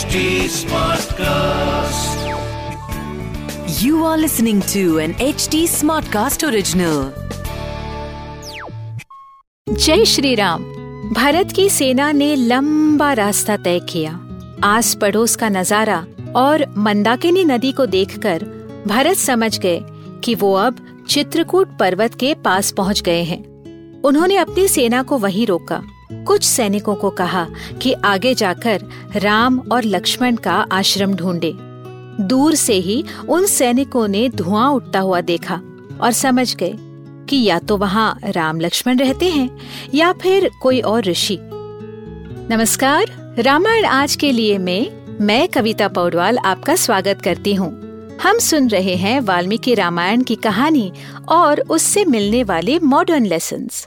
HD Smartcast. You are listening to an HD Smartcast original. जय श्री राम भारत की सेना ने लंबा रास्ता तय किया आस पड़ोस का नज़ारा और मंदाकिनी नदी को देखकर भरत समझ गए कि वो अब चित्रकूट पर्वत के पास पहुँच गए हैं उन्होंने अपनी सेना को वहीं रोका कुछ सैनिकों को कहा कि आगे जाकर राम और लक्ष्मण का आश्रम ढूंढे। दूर से ही उन सैनिकों ने धुआँ उठता हुआ देखा और समझ गए कि या तो वहाँ राम लक्ष्मण रहते हैं या फिर कोई और ऋषि। नमस्कार, रामायण आज के लिए में मैं कविता पौडवाल आपका स्वागत करती हूँ। हम सुन रहे हैं वाल्मीकि रामायण की कहानी और उससे मिलने वाले मॉडर्न लेसन्स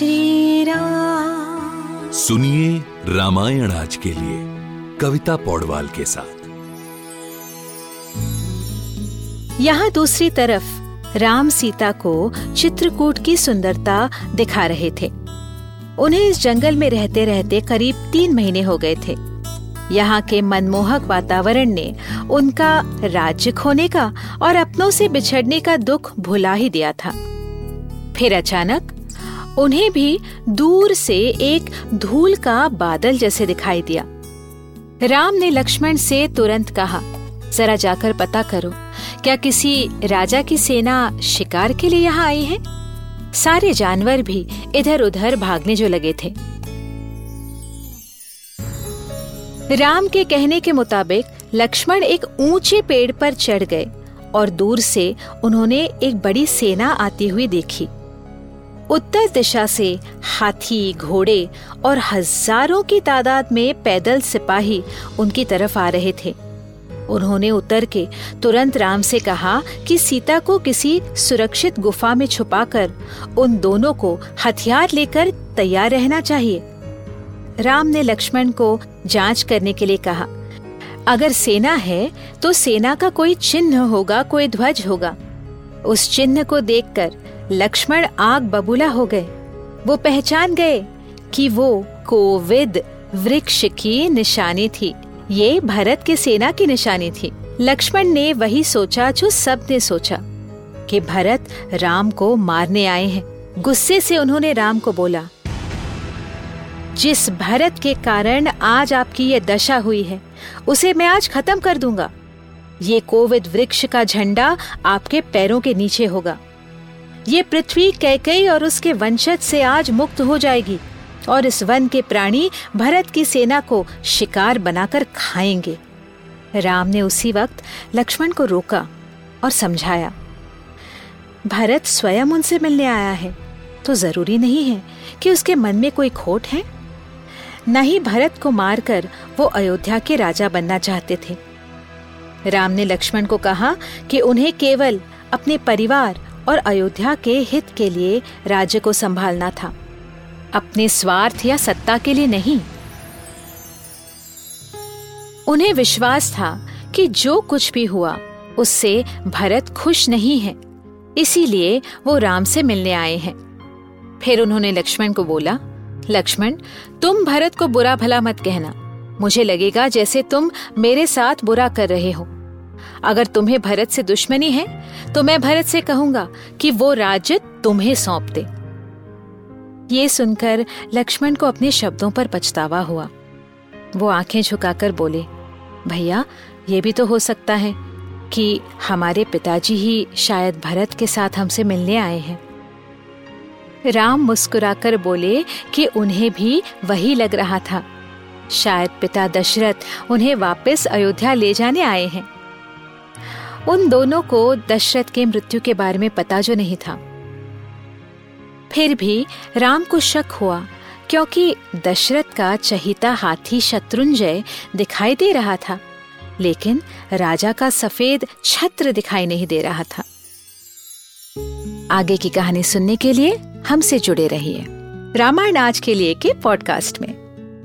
श्री राम सुनिए रामायण आज के लिए कविता पौडवाल के साथ। यहाँ दूसरी तरफ़ राम सीता को चित्रकूट की सुंदरता दिखा रहे थे। उन्हें इस जंगल में रहते रहते करीब तीन महीने हो गए थे। यहाँ के मनमोहक वातावरण ने उनका राज्य खोने का और अपनों से बिछड़ने का दुख भुला ही दिया था। फिर अचानक उन्हें भी दूर से एक धूल का बादल जैसे दिखाई दिया। राम ने लक्ष्मण से तुरंत कहा, जरा जाकर पता करो, क्या किसी राजा की सेना शिकार के लिए यहाँ आई है? सारे जानवर भी इधर उधर भागने जो लगे थे। राम के कहने के मुताबिक लक्ष्मण एक ऊँचे पेड़ पर चढ़ गए और दूर से उन्होंने एक बड़ी सेना आती हुई देखी। उत्तर दिशा से हाथी, घोड़े और हज़ारों की तादाद में पैदल सिपाही उनकी तरफ़ आ रहे थे। उन्होंने उतर के तुरंत राम से कहा कि सीता को किसी सुरक्षित गुफा में छुपाकर उन दोनों को हथियार लेकर तैयार रहना चाहिए। राम ने लक्ष्मण को जाँच करने के लिए कहा, अगर सेना है तो सेना का कोई चिन्ह होगा, कोई ध्वज होगा। उस चिन्ह को देखकर लक्ष्मण आग बबूला हो गए। वो पहचान गए कि वो कोविद वृक्ष की निशानी थी। ये भरत के सेना की निशानी थी। लक्ष्मण ने वही सोचा जो सबने सोचा, कि भरत राम को मारने आए हैं। गुस्से से उन्होंने राम को बोला, जिस भरत के कारण आज आपकी ये दशा हुई है, उसे मैं आज खत्म कर दूँगा। ये कोविद वृक्ष का झंडा आपके पैरों के नीचे होगा। ये पृथ्वी कैकई और उसके वंशज से आज मुक्त हो जाएगी और इस वन के प्राणी भरत की सेना को शिकार बनाकर खाएँगे। राम ने उसी वक्त लक्ष्मण को रोका और समझाया, भरत स्वयं उनसे मिलने आया है तो ज़रूरी नहीं है कि उसके मन में कोई खोट है। न ही भरत को मारकर वो अयोध्या के राजा बनना चाहते थे। राम ने लक्ष्मण को कहा कि उन्हें केवल अपने परिवार और अयोध्या के हित के लिए राज्य को संभालना था। अपने स्वार्थ या सत्ता के लिए नहीं। उन्हें विश्वास था कि जो कुछ भी हुआ, उससे भरत खुश नहीं है। इसीलिए वो राम से मिलने आए हैं। फिर उन्होंने लक्ष्मण को बोला, लक्ष्मण, तुम भरत को बुरा भला मत कहना। मुझे लगेगा जैसे तुम मेरे साथ बुरा कर रहे हो। अगर तुम्हें भरत से दुश्मनी है तो मैं भरत से कहूँगा कि वो राज्य तुम्हें सौंप दे। ये सुनकर लक्ष्मण को अपने शब्दों पर पछतावा हुआ। वो आँखें झुकाकर बोले, भैया, ये भी तो हो सकता है कि हमारे पिताजी ही शायद भरत के साथ हमसे मिलने आए हैं। राम मुस्कुराकर बोले कि उन्हें भी वही लग रहा था। शायद पिता दशरथ उन्हें वापस अयोध्या ले जाने आए हैं। उन दोनों को दशरथ के मृत्यु के बारे में पता जो नहीं था। फिर भी राम को शक हुआ, क्योंकि दशरथ का चहिता हाथी शत्रुंजय दिखाई दे रहा था, लेकिन राजा का सफ़ेद छत्र दिखाई नहीं दे रहा था। आगे की कहानी सुनने के लिए हमसे जुड़े रहिए रामायण आज के लिए के पॉडकास्ट में,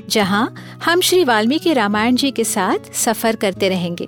जहाँ हम श्री वाल्मीकि रामायण जी के साथ सफ़र करते रहेंगे।